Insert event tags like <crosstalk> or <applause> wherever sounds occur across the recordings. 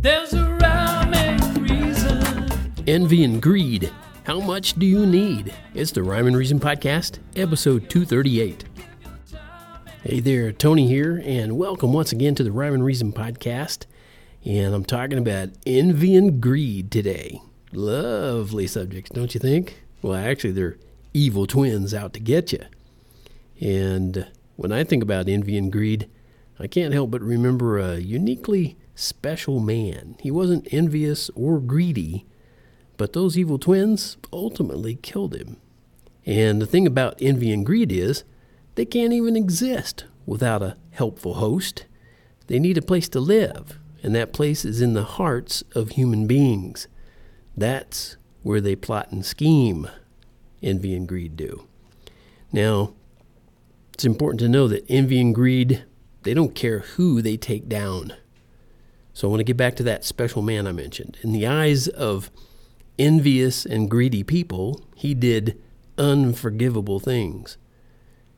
There's a rhyme and reason. Envy and greed. How much do you need? It's the Rhyme and Reason Podcast, episode 238. Hey there, Tony here, and welcome once again to the Rhyme and Reason Podcast. And I'm talking about envy and greed today. Lovely subjects, don't you think? Well, actually, they're evil twins out to get you. And when I think about envy and greed, I can't help but remember a uniquely special man. He wasn't envious or greedy, but those evil twins ultimately killed him. And the thing about envy and greed is they can't even exist without a helpful host. They need a place to live, and that place is in the hearts of human beings. That's where they plot and scheme, envy and greed do. Now, it's important to know that envy and greed, they don't care who they take down. So I want to get back to that special man I mentioned. In the eyes of envious and greedy people, he did unforgivable things.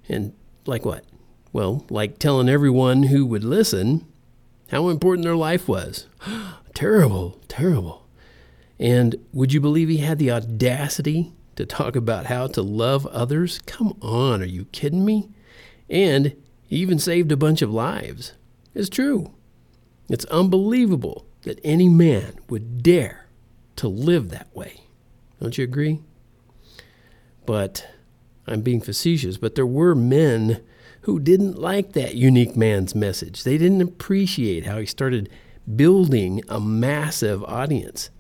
And like what? Well, like telling everyone who would listen how important their life was. <gasps> terrible, terrible. And would you believe he had the audacity to talk about how to love others? Come on, are you kidding me? And he even saved a bunch of lives. It's true. It's unbelievable that any man would dare to live that way. Don't you agree? But I'm being facetious, but there were men who didn't like that unique man's message. They didn't appreciate how he started building a massive audience.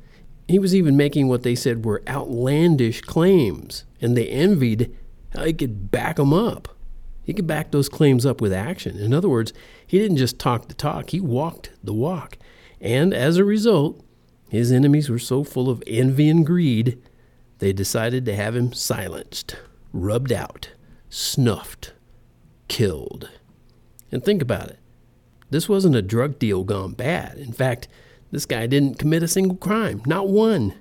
He was even making what they said were outlandish claims, and they envied how he could back them up. He could back those claims up with action. In other words, he didn't just talk the talk, he walked the walk. And as a result, his enemies were so full of envy and greed, they decided to have him silenced, rubbed out, snuffed, killed. And think about it. This wasn't a drug deal gone bad. In fact, this guy didn't commit a single crime, not one.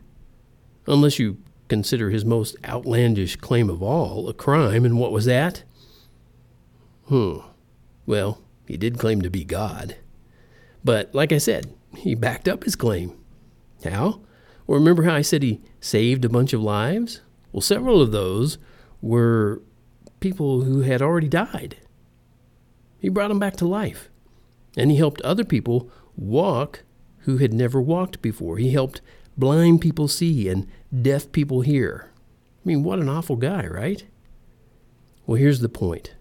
Unless you consider his most outlandish claim of all a crime, and what was that? Hmm. Well, he did claim to be God. But like I said, he backed up his claim. How? Well, remember how I said he saved a bunch of lives? Well, several of those were people who had already died. He brought them back to life. And he helped other people walk who had never walked before. He helped blind people see and deaf people hear. I mean, what an awful guy, right? Well, here's the point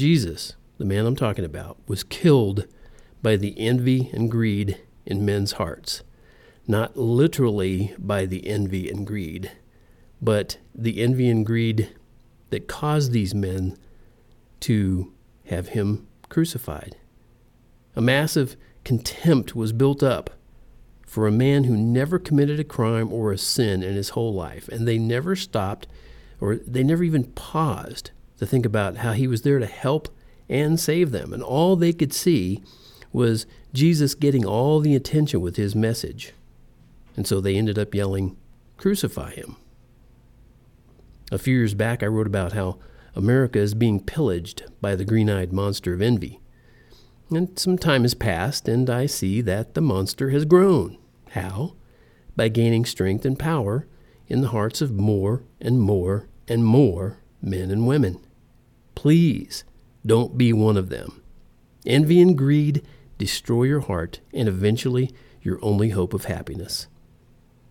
Jesus, the man I'm talking about, was killed by the envy and greed in men's hearts. Not literally by the envy and greed, but the envy and greed that caused these men to have him crucified. A massive contempt was built up for a man who never committed a crime or a sin in his whole life, and they never stopped or they never even paused to think about how he was there to help and save them. And all they could see was Jesus getting all the attention with his message. And so they ended up yelling, Crucify him. A few years back, I wrote about how America is being pillaged by the green eyed monster of envy. And some time has passed, and I see that the monster has grown. How? By gaining strength and power in the hearts of more and more and more men and women. Please don't be one of them. Envy and greed destroy your heart and eventually your only hope of happiness.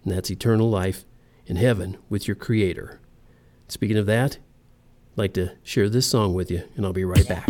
And that's eternal life in heaven with your Creator. Speaking of that, I'd like to share this song with you, and I'll be right back.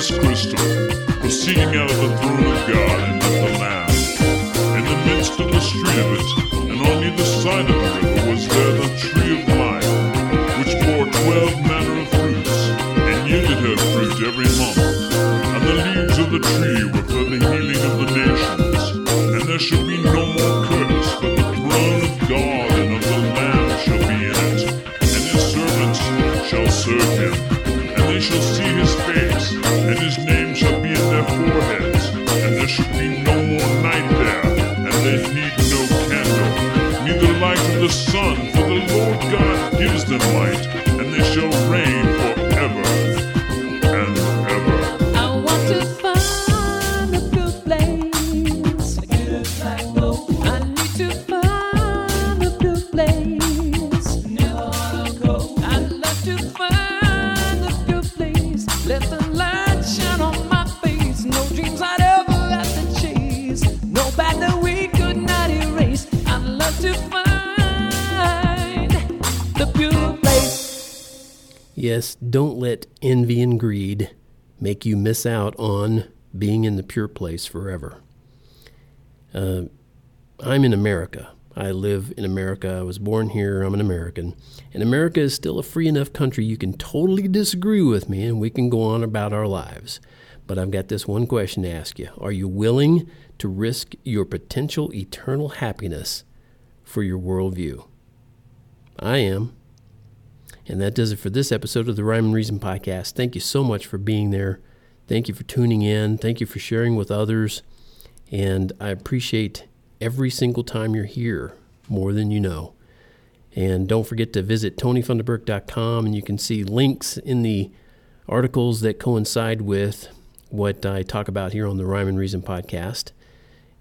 clear crystal, proceeding out of the throne of God and of the Lamb. In the midst of the street of it, and on either side of the river, was there the tree of life, which bore twelve manner of fruits, and yielded her fruit every month. And the leaves of the tree were for the healing of the nations. And there should be of for the Lord God gives them light, Yes, don't let envy and greed make you miss out on being in the pure place forever. Uh, I'm in America. I live in America. I was born here. I'm an American. And America is still a free enough country you can totally disagree with me and we can go on about our lives. But I've got this one question to ask you Are you willing to risk your potential eternal happiness for your worldview? I am. And that does it for this episode of the Rhyme and Reason podcast. Thank you so much for being there. Thank you for tuning in. Thank you for sharing with others. And I appreciate every single time you're here more than you know. And don't forget to visit tonyfunderburk.com and you can see links in the articles that coincide with what I talk about here on the Rhyme and Reason podcast.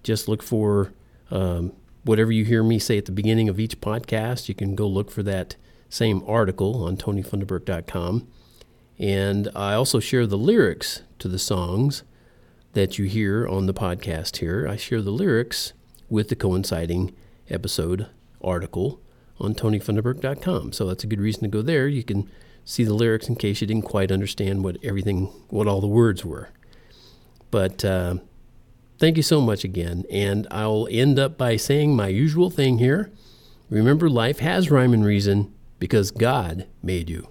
Just look for um, whatever you hear me say at the beginning of each podcast. You can go look for that same article on tonyfunderburk.com. And I also share the lyrics to the songs that you hear on the podcast here. I share the lyrics with the coinciding episode article on tonyfunderburk.com. So that's a good reason to go there. You can see the lyrics in case you didn't quite understand what everything, what all the words were. But uh, thank you so much again. And I'll end up by saying my usual thing here. Remember, life has rhyme and reason because God made you.